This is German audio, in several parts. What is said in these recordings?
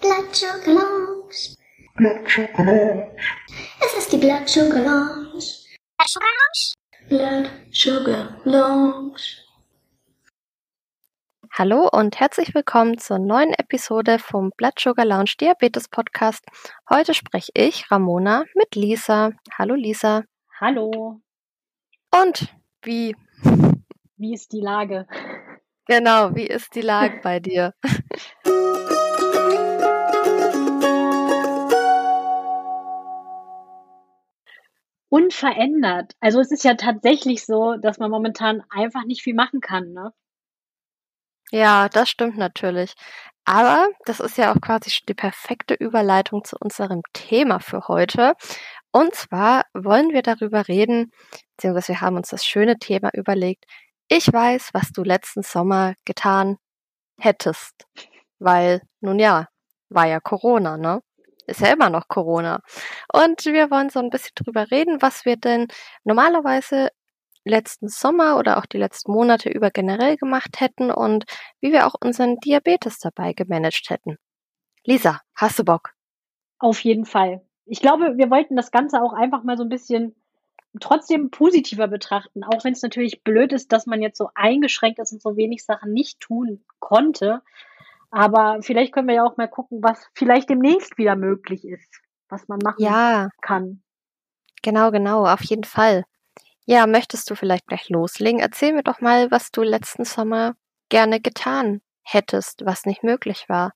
Blood Sugar Lounge. Blood Sugar Lounge. Es ist die Blood Sugar Lounge. Blood Sugar Lounge. Blood Sugar Lounge. Hallo und herzlich willkommen zur neuen Episode vom Blood Sugar Lounge Diabetes Podcast. Heute spreche ich, Ramona, mit Lisa. Hallo Lisa. Hallo. Und wie? Wie ist die Lage? Genau, wie ist die Lage bei dir? Unverändert. Also es ist ja tatsächlich so, dass man momentan einfach nicht viel machen kann, ne? Ja, das stimmt natürlich. Aber das ist ja auch quasi die perfekte Überleitung zu unserem Thema für heute. Und zwar wollen wir darüber reden, beziehungsweise wir haben uns das schöne Thema überlegt. Ich weiß, was du letzten Sommer getan hättest. Weil, nun ja, war ja Corona, ne? Ist ja immer noch Corona. Und wir wollen so ein bisschen drüber reden, was wir denn normalerweise letzten Sommer oder auch die letzten Monate über generell gemacht hätten und wie wir auch unseren Diabetes dabei gemanagt hätten. Lisa, hast du Bock? Auf jeden Fall. Ich glaube, wir wollten das Ganze auch einfach mal so ein bisschen trotzdem positiver betrachten, auch wenn es natürlich blöd ist, dass man jetzt so eingeschränkt ist und so wenig Sachen nicht tun konnte. Aber vielleicht können wir ja auch mal gucken, was vielleicht demnächst wieder möglich ist, was man machen Ja, kann. genau, genau, auf jeden Fall. Ja, möchtest du vielleicht gleich loslegen? Erzähl mir doch mal, was du letzten Sommer gerne getan hättest, was nicht möglich war.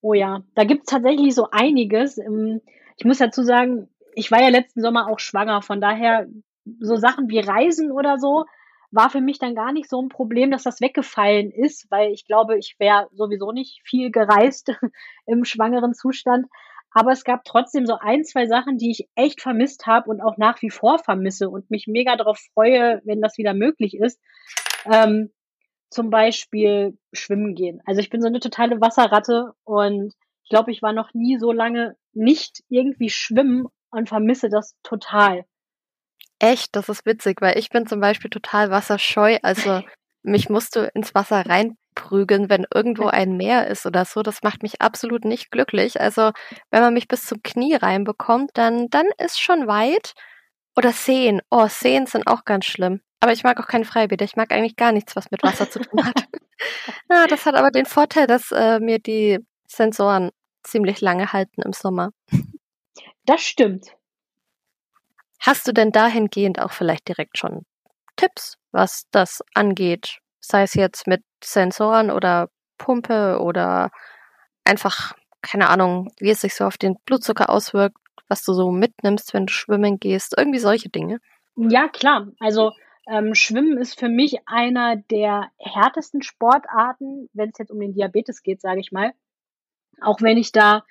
Oh ja, da gibt's tatsächlich so einiges. Ähm, Ich muss dazu sagen, ich war ja letzten Sommer auch schwanger, von daher so Sachen wie Reisen oder so war für mich dann gar nicht so ein Problem, dass das weggefallen ist, weil ich glaube, ich wäre sowieso nicht viel gereist im schwangeren Zustand. Aber es gab trotzdem so ein, zwei Sachen, die ich echt vermisst habe und auch nach wie vor vermisse und mich mega darauf freue, wenn das wieder möglich ist. Ähm, zum Beispiel schwimmen gehen. Also ich bin so eine totale Wasserratte und ich glaube, ich war noch nie so lange nicht irgendwie schwimmen und vermisse das total. Echt, das ist witzig, weil ich bin zum Beispiel total wasserscheu. Also mich musst du ins Wasser reinprügeln, wenn irgendwo ein Meer ist oder so. Das macht mich absolut nicht glücklich. Also wenn man mich bis zum Knie reinbekommt, dann, dann ist schon weit. Oder Seen. Oh, Seen sind auch ganz schlimm. Aber ich mag auch keine Freibäder. Ich mag eigentlich gar nichts, was mit Wasser zu tun hat. ja, das hat aber den Vorteil, dass äh, mir die Sensoren ziemlich lange halten im Sommer. Das stimmt. Hast du denn dahingehend auch vielleicht direkt schon Tipps, was das angeht? Sei es jetzt mit Sensoren oder Pumpe oder einfach, keine Ahnung, wie es sich so auf den Blutzucker auswirkt, was du so mitnimmst, wenn du schwimmen gehst, irgendwie solche Dinge. Ja, klar. Also ähm, Schwimmen ist für mich einer der härtesten Sportarten, wenn es jetzt um den Diabetes geht, sage ich mal. Auch wenn ich da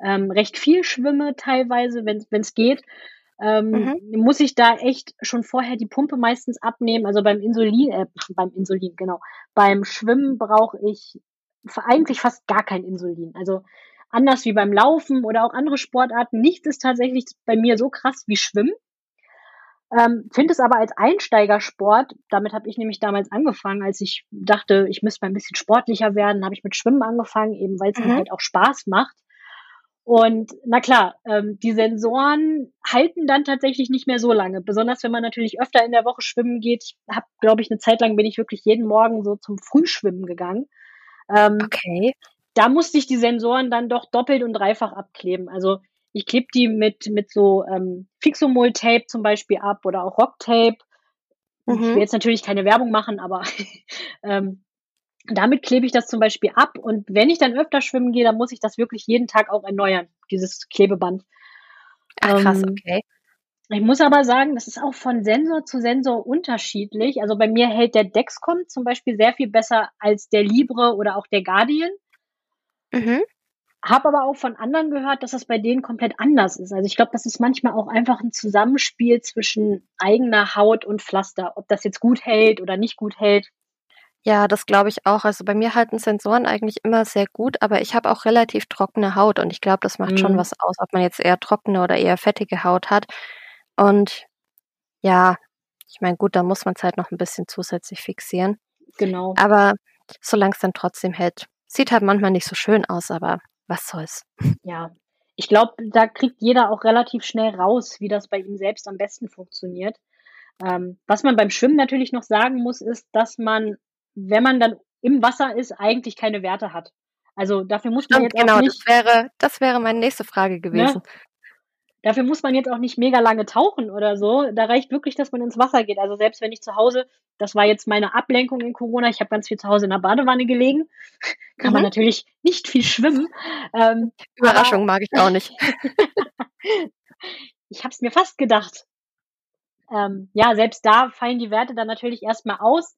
ähm, recht viel schwimme, teilweise, wenn es geht, ähm, Mhm. muss ich da echt schon vorher die Pumpe meistens abnehmen. Also beim Insulin, äh, beim Insulin, genau. Beim Schwimmen brauche ich eigentlich fast gar kein Insulin. Also anders wie beim Laufen oder auch andere Sportarten. Nichts ist tatsächlich bei mir so krass wie Schwimmen. Ähm, Finde es aber als Einsteigersport, damit habe ich nämlich damals angefangen, als ich dachte, ich müsste mal ein bisschen sportlicher werden, habe ich mit Schwimmen angefangen, eben weil es mir Mhm. halt auch Spaß macht. Und na klar, ähm, die Sensoren halten dann tatsächlich nicht mehr so lange, besonders wenn man natürlich öfter in der Woche schwimmen geht. Ich habe, glaube ich, eine Zeit lang bin ich wirklich jeden Morgen so zum Frühschwimmen gegangen. Ähm, Okay. da musste ich die Sensoren dann doch doppelt und dreifach abkleben. Also ich klebe die mit, mit so ähm, Fixomol-Tape zum Beispiel ab oder auch Rock-Tape. Ich will Mhm. jetzt natürlich keine Werbung machen, aber ähm, damit klebe ich das zum Beispiel ab. Und wenn ich dann öfter schwimmen gehe, dann muss ich das wirklich jeden Tag auch erneuern, dieses Klebeband. Ach krass, Ähm, okay. ich muss aber sagen, das ist auch von Sensor zu Sensor unterschiedlich. Also bei mir hält der Dexcom zum Beispiel sehr viel besser als der Libre oder auch der Guardian. Mhm. Habe aber auch von anderen gehört, dass das bei denen komplett anders ist. Also ich glaube, das ist manchmal auch einfach ein Zusammenspiel zwischen eigener Haut und Pflaster. Ob das jetzt gut hält oder nicht gut hält. Ja, das glaube ich auch. Also bei mir halten Sensoren eigentlich immer sehr gut, aber ich habe auch relativ trockene Haut und ich glaube, das macht schon Mhm. was aus, ob man jetzt eher trockene oder eher fettige Haut hat. Und ja, ich meine, gut, da muss man es halt noch ein bisschen zusätzlich fixieren. Genau. Aber solange es dann trotzdem hält. Sieht halt manchmal nicht so schön aus, aber was soll's. Ja, ich glaube, da kriegt jeder auch relativ schnell raus, wie das bei ihm selbst am besten funktioniert. Ähm, was man beim Schwimmen natürlich noch sagen muss, ist, dass man, wenn man dann im Wasser ist, eigentlich keine Werte hat. Also dafür muss man Stimmt, jetzt genau, auch nicht. das wäre, das wäre meine nächste Frage gewesen. Ne? Dafür muss man jetzt auch nicht mega lange tauchen oder so. Da reicht wirklich, dass man ins Wasser geht. Also selbst wenn ich zu Hause, das war jetzt meine Ablenkung in Corona, ich habe ganz viel zu Hause in der Badewanne gelegen, kann man Mhm. natürlich nicht viel schwimmen. Ähm, Überraschung mag ich auch nicht. ich habe es mir fast gedacht. Ähm, ja, selbst da fallen die Werte dann natürlich erstmal aus.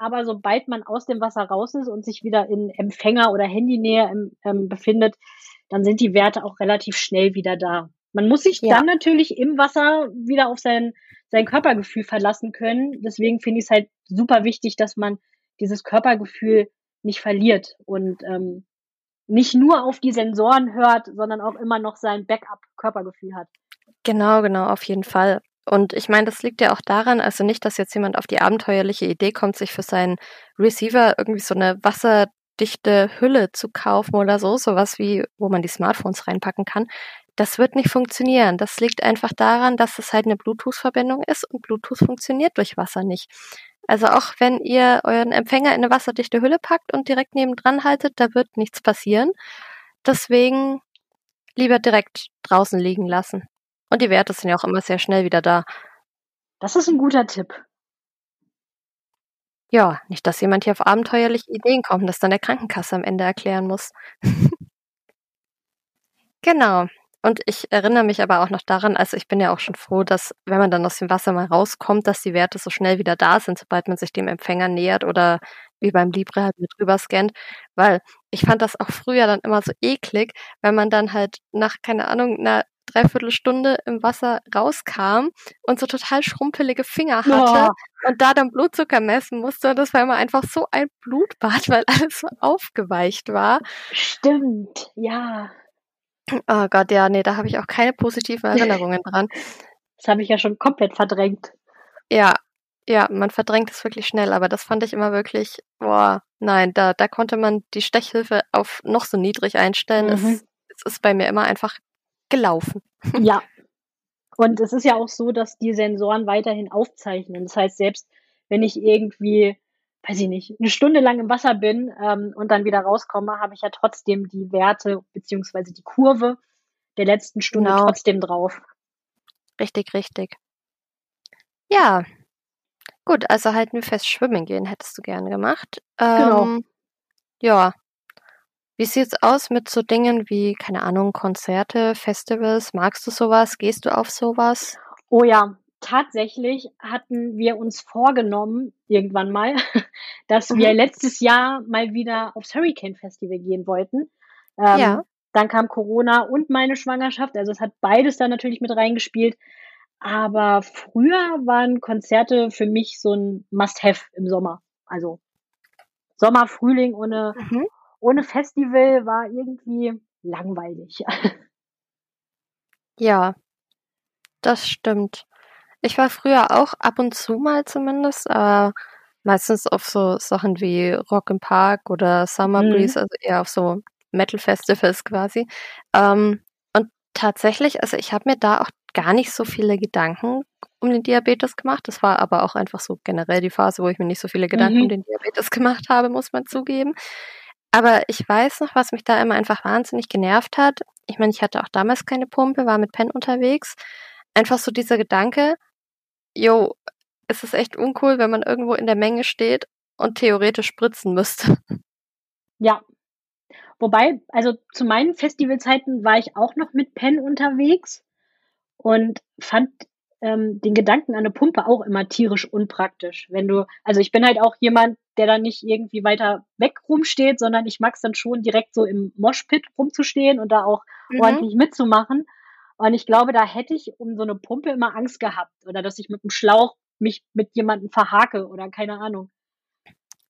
Aber sobald man aus dem Wasser raus ist und sich wieder in Empfänger- oder Handynähe ähm, ähm, befindet, dann sind die Werte auch relativ schnell wieder da. Man muss sich Ja. dann natürlich im Wasser wieder auf sein, sein Körpergefühl verlassen können. Deswegen finde ich es halt super wichtig, dass man dieses Körpergefühl nicht verliert und ähm, nicht nur auf die Sensoren hört, sondern auch immer noch sein Backup-Körpergefühl hat. Genau, genau, auf jeden Fall. Und ich meine, das liegt ja auch daran, also nicht, dass jetzt jemand auf die abenteuerliche Idee kommt, sich für seinen Receiver irgendwie so eine wasserdichte Hülle zu kaufen oder so, sowas wie, wo man die Smartphones reinpacken kann. Das wird nicht funktionieren. Das liegt einfach daran, dass es halt eine Bluetooth-Verbindung ist und Bluetooth funktioniert durch Wasser nicht. Also auch wenn ihr euren Empfänger in eine wasserdichte Hülle packt und direkt nebendran haltet, da wird nichts passieren. Deswegen lieber direkt draußen liegen lassen. Und die Werte sind ja auch immer sehr schnell wieder da. Das ist ein guter Tipp. Ja, nicht, dass jemand hier auf abenteuerliche Ideen kommt und das dann der Krankenkasse am Ende erklären muss. genau. Und ich erinnere mich aber auch noch daran, also ich bin ja auch schon froh, dass wenn man dann aus dem Wasser mal rauskommt, dass die Werte so schnell wieder da sind, sobald man sich dem Empfänger nähert oder wie beim Libre halt mit rüber scannt, weil ich fand das auch früher dann immer so eklig, wenn man dann halt nach, keine Ahnung, einer Dreiviertelstunde im Wasser rauskam und so total schrumpelige Finger hatte und da dann Blutzucker messen musste. Und das war immer einfach so ein Blutbad, weil alles so aufgeweicht war. Stimmt, ja. Oh Gott, ja, nee, da habe ich auch keine positiven Erinnerungen dran. Das habe ich ja schon komplett verdrängt. Ja, ja, man verdrängt es wirklich schnell, aber das fand ich immer wirklich, boah, nein, da, da konnte man die Stechhilfe auf noch so niedrig einstellen. Mhm. Es, es ist bei mir immer einfach gelaufen. Ja. Und es ist ja auch so, dass die Sensoren weiterhin aufzeichnen. Das heißt, selbst wenn ich irgendwie, weiß ich nicht, eine Stunde lang im Wasser bin ähm, und dann wieder rauskomme, habe ich ja trotzdem die Werte beziehungsweise die Kurve der letzten Stunde Genau. trotzdem drauf. Richtig, richtig. Ja. Gut, also halten wir fest, schwimmen gehen hättest du gerne gemacht. Genau. Ähm, ja. Wie sieht's aus mit so Dingen wie, keine Ahnung, Konzerte, Festivals? Magst du sowas? Gehst du auf sowas? Oh ja, tatsächlich hatten wir uns vorgenommen, irgendwann mal, dass Mhm. wir letztes Jahr mal wieder aufs Hurricane Festival gehen wollten. Ähm, Ja. Dann kam Corona und meine Schwangerschaft, also es hat beides da natürlich mit reingespielt. Aber früher waren Konzerte für mich so ein Must-Have im Sommer. Also Sommer, Frühling ohne, Mhm. Ohne Festival war irgendwie langweilig. Ja, das stimmt. Ich war früher auch ab und zu mal zumindest, aber meistens auf so Sachen wie Rock im Park oder Summer Mhm. Breeze, also eher auf so Metal-Festivals quasi. Ähm, und tatsächlich, also ich habe mir da auch gar nicht so viele Gedanken um den Diabetes gemacht. Das war aber auch einfach so generell die Phase, wo ich mir nicht so viele Gedanken Mhm. um den Diabetes gemacht habe, muss man zugeben. Aber ich weiß noch, was mich da immer einfach wahnsinnig genervt hat. Ich meine, ich hatte auch damals keine Pumpe, war mit Pen unterwegs. Einfach so dieser Gedanke, jo, es ist echt uncool, wenn man irgendwo in der Menge steht und theoretisch spritzen müsste. Ja. Wobei, also zu meinen Festivalzeiten war ich auch noch mit Pen unterwegs und fand ähm, den Gedanken an eine Pumpe auch immer tierisch unpraktisch. Wenn du, also ich bin halt auch jemand, der dann nicht irgendwie weiter weg rumsteht, sondern ich mag es dann schon direkt so im Moshpit rumzustehen und da auch Mhm. ordentlich mitzumachen. Und ich glaube, da hätte ich um so eine Pumpe immer Angst gehabt oder dass ich mit dem Schlauch mich mit jemandem verhake oder keine Ahnung.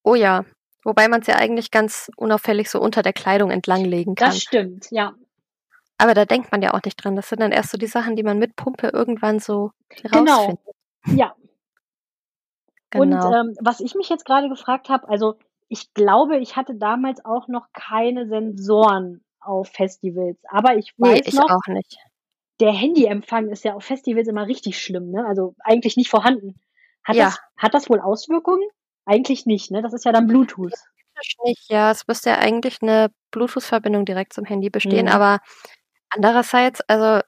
Oh ja. Wobei man es ja eigentlich ganz unauffällig so unter der Kleidung entlanglegen kann. Das stimmt, ja. Aber da denkt man ja auch nicht dran. Das sind dann erst so die Sachen, die man mit Pumpe irgendwann so Genau. rausfindet. Ja, Genau. Und ähm, was ich mich jetzt gerade gefragt habe, also ich glaube, ich hatte damals auch noch keine Sensoren auf Festivals. Aber ich weiß nee, ich noch, auch nicht. der Handyempfang ist ja auf Festivals immer richtig schlimm, ne? Also eigentlich nicht vorhanden. Hat, Ja. das, hat das wohl Auswirkungen? Eigentlich nicht, ne? Das ist ja dann Bluetooth. Nicht, ja. Es müsste ja eigentlich eine Bluetooth-Verbindung direkt zum Handy bestehen, Mhm. aber andererseits, also,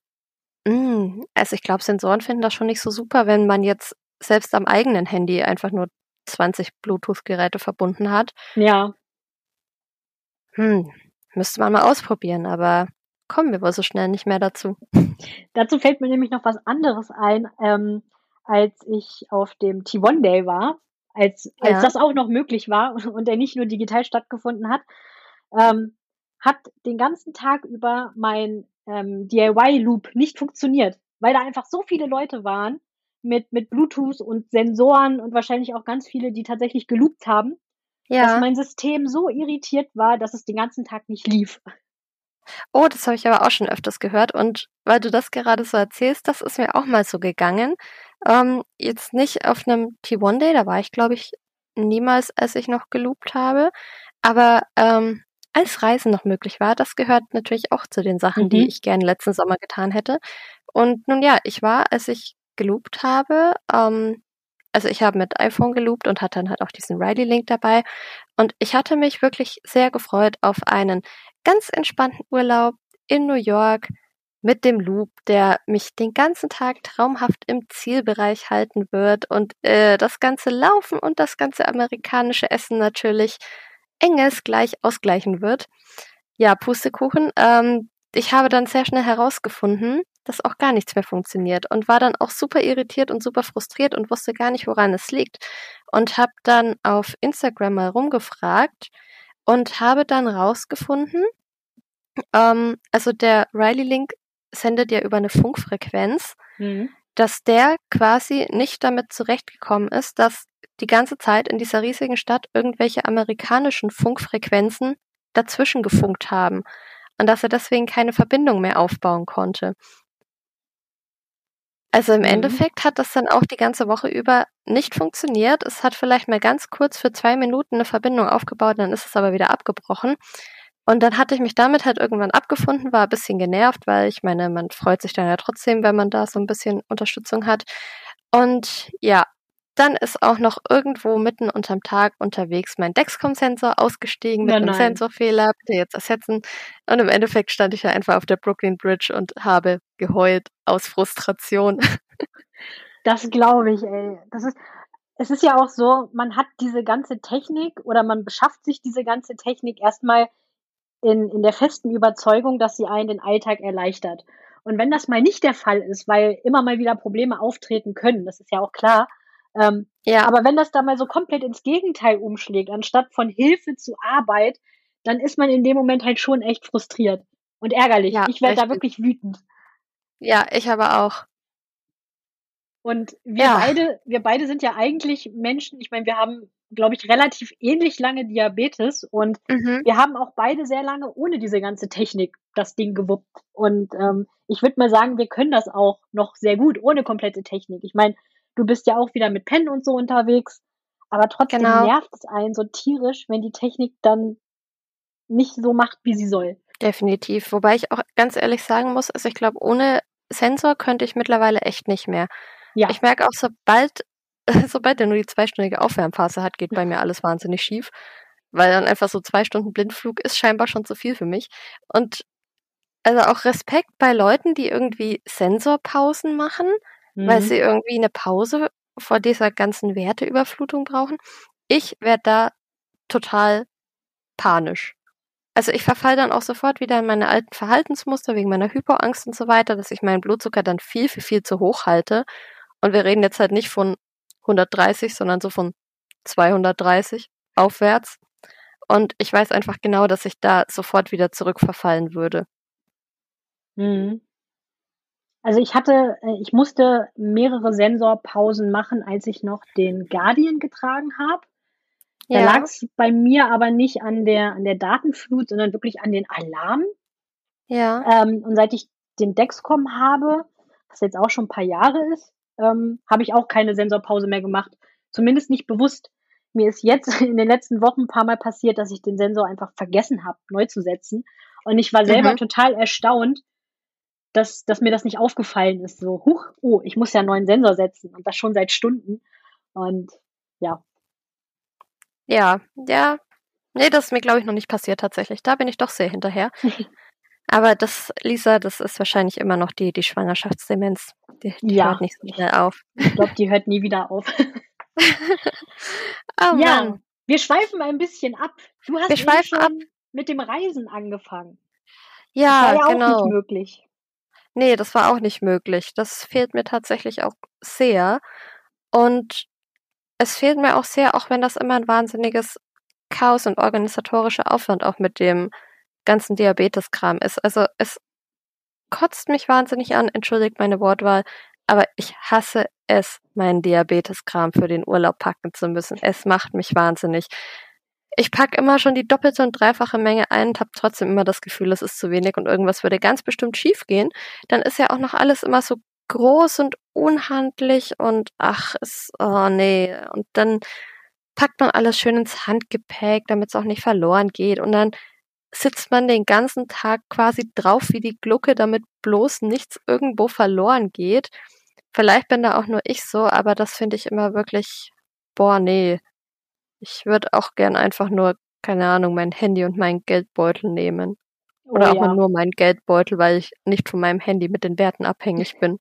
mh, also ich glaube, Sensoren finden das schon nicht so super, wenn man jetzt selbst am eigenen Handy einfach nur 20 Bluetooth-Geräte verbunden hat. Ja, Hm, müsste man mal ausprobieren, aber kommen wir wohl so schnell nicht mehr dazu. dazu fällt mir nämlich noch was anderes ein, ähm, als ich auf dem T1 Day war, als, als Ja. das auch noch möglich war und der nicht nur digital stattgefunden hat, ähm, hat den ganzen Tag über mein ähm, DIY-Loop nicht funktioniert, weil da einfach so viele Leute waren mit, mit Bluetooth und Sensoren und wahrscheinlich auch ganz viele, die tatsächlich geloopt haben, dass Ja. mein System so irritiert war, dass es den ganzen Tag nicht lief. Oh, das habe ich aber auch schon öfters gehört. Und weil du das gerade so erzählst, das ist mir auch mal so gegangen. Ähm, jetzt nicht auf einem T1 Day, da war ich, glaube ich, niemals, als ich noch geloopt habe. Aber ähm, als Reisen noch möglich war, das gehört natürlich auch zu den Sachen, die Mhm. ich gerne letzten Sommer getan hätte. Und nun ja, ich war, als ich geloopt habe, ähm, also ich habe mit iPhone geloopt und hatte dann halt auch diesen Riley-Link dabei. Und ich hatte mich wirklich sehr gefreut auf einen ganz entspannten Urlaub in New York mit dem Loop, der mich den ganzen Tag traumhaft im Zielbereich halten wird und äh, das ganze Laufen und das ganze amerikanische Essen natürlich enges gleich ausgleichen wird. Ja, Pustekuchen. Ähm, ich habe dann sehr schnell herausgefunden, dass auch gar nichts mehr funktioniert und war dann auch super irritiert und super frustriert und wusste gar nicht, woran es liegt. Und habe dann auf Instagram mal rumgefragt und habe dann rausgefunden, ähm, also der Riley-Link sendet ja über eine Funkfrequenz, Mhm. Dass der quasi nicht damit zurechtgekommen ist, dass die ganze Zeit in dieser riesigen Stadt irgendwelche amerikanischen Funkfrequenzen dazwischen gefunkt haben und dass er deswegen keine Verbindung mehr aufbauen konnte. Also im Mhm. Endeffekt hat das dann auch die ganze Woche über nicht funktioniert. Es hat vielleicht mal ganz kurz für zwei Minuten eine Verbindung aufgebaut, dann ist es aber wieder abgebrochen. Und dann hatte ich mich damit halt irgendwann abgefunden, war ein bisschen genervt, weil ich meine, man freut sich dann ja trotzdem, wenn man da so ein bisschen Unterstützung hat. Und ja, dann ist auch noch irgendwo mitten unterm Tag unterwegs mein Dexcom-Sensor ausgestiegen mit Ja, einem nein. Sensorfehler, bitte jetzt ersetzen. Und im Endeffekt stand ich ja einfach auf der Brooklyn Bridge und habe geheult aus Frustration. Das glaube ich, ey. Das ist, es ist ja auch so, man hat diese ganze Technik oder man beschafft sich diese ganze Technik erstmal in, in der festen Überzeugung, dass sie einen den Alltag erleichtert. Und wenn das mal nicht der Fall ist, weil immer mal wieder Probleme auftreten können, das ist ja auch klar, ähm, Ja, aber wenn das da mal so komplett ins Gegenteil umschlägt, anstatt von Hilfe zu Arbeit, dann ist man in dem Moment halt schon echt frustriert und ärgerlich. Ja, ich werde da wirklich wütend. ja, ich aber auch. Und wir Ja. beide, wir beide sind ja eigentlich Menschen, ich meine, wir haben, glaube ich, relativ ähnlich lange Diabetes und Mhm. wir haben auch beide sehr lange ohne diese ganze Technik das Ding gewuppt. Und ähm, ich würde mal sagen, wir können das auch noch sehr gut ohne komplette Technik. Ich meine, du bist ja auch wieder mit Pen und so unterwegs, aber trotzdem Genau. nervt es einen so tierisch, wenn die Technik dann nicht so macht, wie sie soll. Definitiv. Wobei ich auch ganz ehrlich sagen muss, also ich glaube, ohne Sensor könnte ich mittlerweile echt nicht mehr. Ja, Ich merke auch, sobald, sobald er nur die zweistündige Aufwärmphase hat, geht bei mir alles wahnsinnig schief. Weil dann einfach so zwei Stunden Blindflug ist scheinbar schon zu viel für mich. Und also auch Respekt bei Leuten, die irgendwie Sensorpausen machen, weil mhm. sie irgendwie eine Pause vor dieser ganzen Werteüberflutung brauchen. Ich werde da total panisch. Also ich verfall dann auch sofort wieder in meine alten Verhaltensmuster wegen meiner Hypoangst und so weiter, dass ich meinen Blutzucker dann viel, viel, viel zu hoch halte. Und wir reden jetzt halt nicht von 130, sondern so von 230 aufwärts. Und ich weiß einfach genau, dass ich da sofort wieder zurückverfallen würde. Mhm. Also ich hatte, äh, ich musste mehrere Sensorpausen machen, als ich noch den Guardian getragen habe. Da Ja. lag es bei mir aber nicht an der, an der Datenflut, sondern wirklich an den Alarm. Ja. Ähm, und seit ich den Dexcom habe, was jetzt auch schon ein paar Jahre ist, ähm, habe ich auch keine Sensorpause mehr gemacht. Zumindest nicht bewusst. Mir ist jetzt in den letzten Wochen ein paar Mal passiert, dass ich den Sensor einfach vergessen habe, neu zu setzen. Und ich war selber Mhm. total erstaunt, dass, dass mir das nicht aufgefallen ist. So, huch, oh, ich muss ja einen neuen Sensor setzen und das schon seit Stunden. Und ja, Ja, ja. Nee, das ist mir, glaube ich, noch nicht passiert tatsächlich. Da bin ich doch sehr hinterher. Aber das, Lisa, das ist wahrscheinlich immer noch die, die Schwangerschaftsdemenz. Die, die Ja. hört nicht so schnell auf. ich glaube, die hört nie wieder auf. Oh ja, Mann. wir schweifen ein bisschen ab. Du hast Wir schweifen schon mit dem Reisen angefangen. Das Ja, war ja auch genau. nicht möglich. Nee, das war auch nicht möglich. Das fehlt mir tatsächlich auch sehr. Und es fehlt mir auch sehr, auch wenn das immer ein wahnsinniges Chaos und organisatorischer Aufwand auch mit dem ganzen Diabeteskram ist. Also es kotzt mich wahnsinnig an, entschuldigt meine Wortwahl, aber ich hasse es, meinen Diabeteskram für den Urlaub packen zu müssen. Es macht mich wahnsinnig. Ich pack immer schon die doppelte und dreifache Menge ein und habe trotzdem immer das Gefühl, es ist zu wenig und irgendwas würde ganz bestimmt schief gehen. Dann ist ja auch noch alles immer so groß und unhandlich und ach, es, oh nee. Und dann packt man alles schön ins Handgepäck, damit es auch nicht verloren geht. Und dann sitzt man den ganzen Tag quasi drauf wie die Glucke, damit bloß nichts irgendwo verloren geht. Vielleicht bin da auch nur ich so, aber das finde ich immer wirklich, boah, nee. Ich würde auch gern einfach nur, keine Ahnung, mein Handy und meinen Geldbeutel nehmen. Oder oh, auch ja. nur meinen Geldbeutel, weil ich nicht von meinem Handy mit den Werten abhängig bin.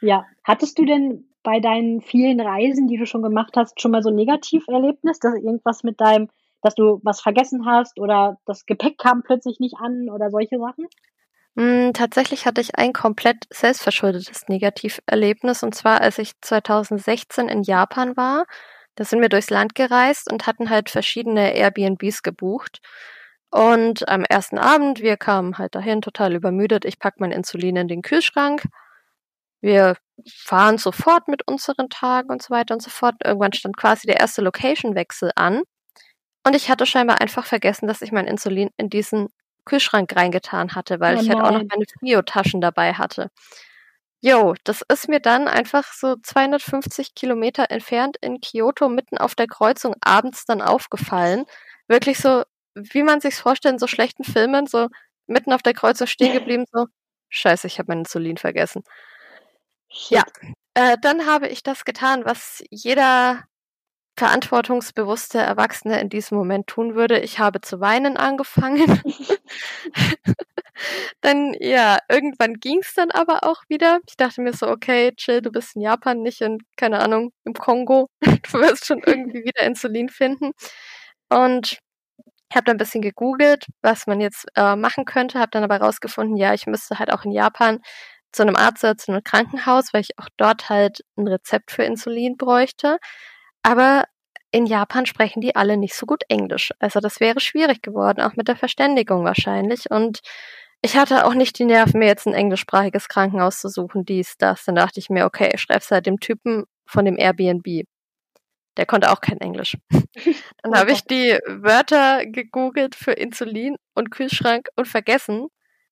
Ja. Hattest du denn bei deinen vielen Reisen, die du schon gemacht hast, schon mal so ein Negativerlebnis, dass irgendwas mit deinem, dass du was vergessen hast oder das Gepäck kam plötzlich nicht an oder solche Sachen? Mm, tatsächlich hatte ich ein komplett selbstverschuldetes Negativerlebnis und zwar, als ich 2016 in Japan war. Da sind wir durchs Land gereist und hatten halt verschiedene Airbnbs gebucht. Und am ersten Abend, wir kamen halt dahin, total übermüdet. Ich pack mein Insulin in den Kühlschrank. Wir fahren sofort mit unseren Tagen und so weiter und so fort. Irgendwann stand quasi der erste Location-Wechsel an. Und ich hatte scheinbar einfach vergessen, dass ich mein Insulin in diesen Kühlschrank reingetan hatte, weil Oh ich halt auch noch meine Frio-Taschen dabei hatte. Jo, das ist mir dann einfach so 250 Kilometer entfernt in Kyoto mitten auf der Kreuzung abends dann aufgefallen. Wirklich so, wie man sich's vorstellt in so schlechten Filmen, so mitten auf der Kreuzung stehen geblieben, so, scheiße, ich habe mein Insulin vergessen. Shit. Ja. Äh, dann habe ich das getan, was jeder verantwortungsbewusste Erwachsene in diesem Moment tun würde. Ich habe zu weinen angefangen. dann, ja, irgendwann ging's dann aber auch wieder. Ich dachte mir so, okay, chill, du bist in Japan, nicht in, keine Ahnung, im Kongo. Du wirst schon irgendwie wieder Insulin finden. Und ich habe dann ein bisschen gegoogelt, was man jetzt äh, machen könnte, habe dann aber rausgefunden, ja, ich müsste halt auch in Japan zu einem Arzt oder zu einem Krankenhaus, weil ich auch dort halt ein Rezept für Insulin bräuchte. Aber in Japan sprechen die alle nicht so gut Englisch. Also das wäre schwierig geworden, auch mit der Verständigung wahrscheinlich. Und ich hatte auch nicht die Nerven, mir jetzt ein englischsprachiges Krankenhaus zu suchen, dies, das. Dann dachte ich mir, okay, ich schreib's halt dem Typen von dem Airbnb. Der konnte auch kein Englisch. Dann habe ich die Wörter gegoogelt für Insulin und Kühlschrank und vergessen.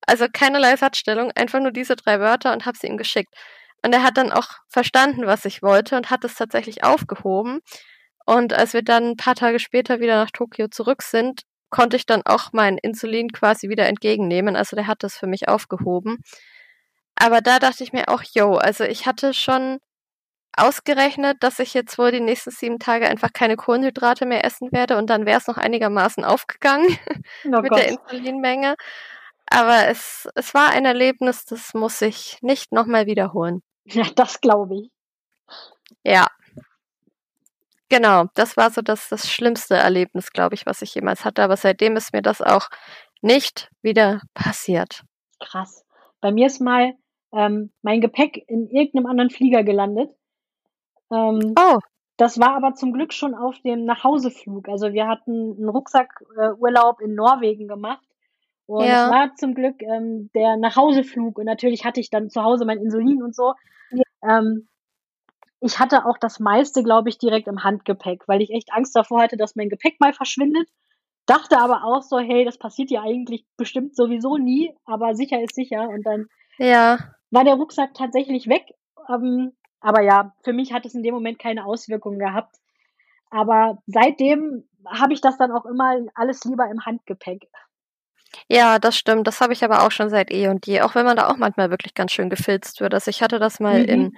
Also keinerlei Satzstellung, einfach nur diese drei Wörter und habe sie ihm geschickt. Und er hat dann auch verstanden, was ich wollte und hat es tatsächlich aufgehoben. Und als wir dann ein paar Tage später wieder nach Tokio zurück sind, konnte ich dann auch mein Insulin quasi wieder entgegennehmen. Also der hat das für mich aufgehoben. Aber da dachte ich mir auch, yo, also ich hatte schon ausgerechnet, dass ich jetzt wohl die nächsten sieben Tage einfach keine Kohlenhydrate mehr essen werde und dann wäre es noch einigermaßen aufgegangen Oh mit Gott. der Insulinmenge. Aber es, es war ein Erlebnis, das muss ich nicht nochmal wiederholen. Ja, das glaube ich. Ja. Genau, das war so das, das schlimmste Erlebnis, glaube ich, was ich jemals hatte. Aber seitdem ist mir das auch nicht wieder passiert. Krass. Bei mir ist mal ähm, mein Gepäck in irgendeinem anderen Flieger gelandet. Ähm, Oh, das war aber zum Glück schon auf dem Nachhauseflug. Also wir hatten einen Rucksackurlaub in Norwegen gemacht. Und Ja. es war zum Glück ähm, der Nachhauseflug. Und natürlich hatte ich dann zu Hause mein Insulin und so. Ähm, ich hatte auch das meiste, glaube ich, direkt im Handgepäck, weil ich echt Angst davor hatte, dass mein Gepäck mal verschwindet. Dachte aber auch so, hey, das passiert ja eigentlich bestimmt sowieso nie, aber sicher ist sicher. Und dann ja. war der Rucksack tatsächlich weg. Ähm, aber ja, für mich hat es in dem Moment keine Auswirkungen gehabt. Aber seitdem habe ich das dann auch immer alles lieber im Handgepäck. Ja, das stimmt. Das habe ich aber auch schon seit eh und je, auch wenn man da auch manchmal wirklich ganz schön gefilzt wird. Also ich hatte das mal Mhm. in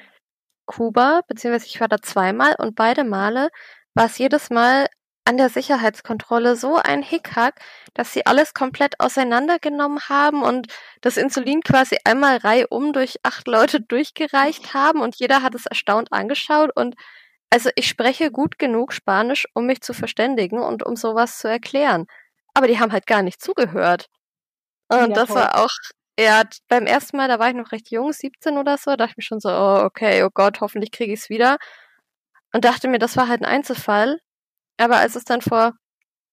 Kuba, beziehungsweise ich war da zweimal und beide Male war es jedes Mal an der Sicherheitskontrolle so ein Hickhack, dass sie alles komplett auseinandergenommen haben und das Insulin quasi einmal reihum durch acht Leute durchgereicht haben und jeder hat es erstaunt angeschaut und also ich spreche gut genug Spanisch, um mich zu verständigen und um sowas zu erklären. Aber die haben halt gar nicht zugehört. Und Ja, das toll. war auch, ja, beim ersten Mal, da war ich noch recht jung, 17 oder so, dachte ich mir schon so, oh, okay, oh Gott, hoffentlich kriege ich es wieder. Und dachte mir, das war halt ein Einzelfall. Aber als es dann vor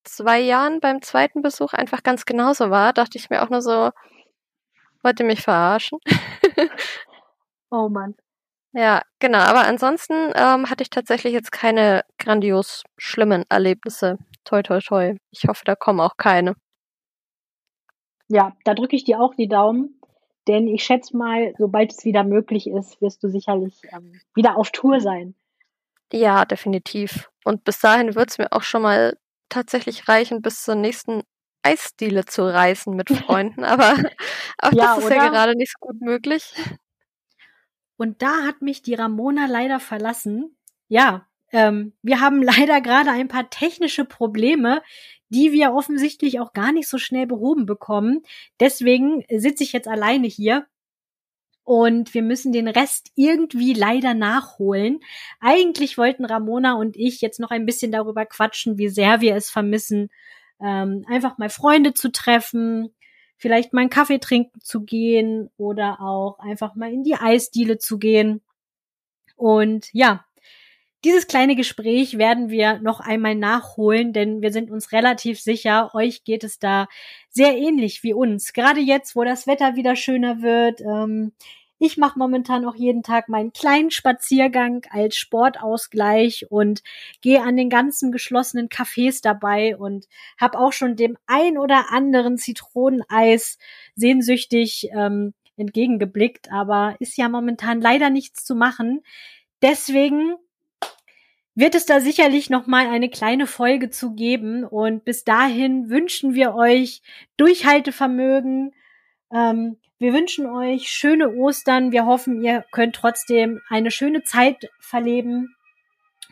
zwei Jahren beim zweiten Besuch einfach ganz genauso war, dachte ich mir auch nur so, wollt ihr mich verarschen? Oh Mann. Ja, genau. Aber ansonsten ähm, hatte ich tatsächlich jetzt keine grandios schlimmen Erlebnisse. Toi, toi, toi. Ich hoffe, da kommen auch keine. Ja, da drücke ich dir auch die Daumen, denn ich schätze mal, sobald es wieder möglich ist, wirst du sicherlich ähm, wieder auf Tour sein. Ja, definitiv. Und bis dahin wird's mir auch schon mal tatsächlich reichen, bis zur nächsten Eisdiele zu reisen mit Freunden. Aber auch Ja, das ist ja oder? gerade nicht so gut möglich. Und da hat mich die Ramona leider verlassen. Ja, ähm, wir haben leider gerade ein paar technische Probleme, die wir offensichtlich auch gar nicht so schnell behoben bekommen. Deswegen sitze ich jetzt alleine hier und wir müssen den Rest irgendwie leider nachholen. Eigentlich wollten Ramona und ich jetzt noch ein bisschen darüber quatschen, wie sehr wir es vermissen, ähm, einfach mal Freunde zu treffen, vielleicht mal einen Kaffee trinken zu gehen oder auch einfach mal in die Eisdiele zu gehen. Und ja, dieses kleine Gespräch werden wir noch einmal nachholen, denn wir sind uns relativ sicher, euch geht es da sehr ähnlich wie uns. Gerade jetzt, wo das Wetter wieder schöner wird. Ähm, ich mache momentan auch jeden Tag meinen kleinen Spaziergang als Sportausgleich und gehe an den ganzen geschlossenen Cafés dabei und habe auch schon dem ein oder anderen Zitroneneis sehnsüchtig ähm, entgegengeblickt, aber ist ja momentan leider nichts zu machen. Deswegen wird es da sicherlich noch mal eine kleine Folge zu geben und bis dahin wünschen wir euch Durchhaltevermögen. Ähm, wir wünschen euch schöne Ostern. Wir hoffen, ihr könnt trotzdem eine schöne Zeit verleben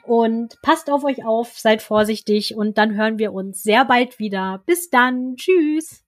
und passt auf euch auf, seid vorsichtig und dann hören wir uns sehr bald wieder. Bis dann. Tschüss.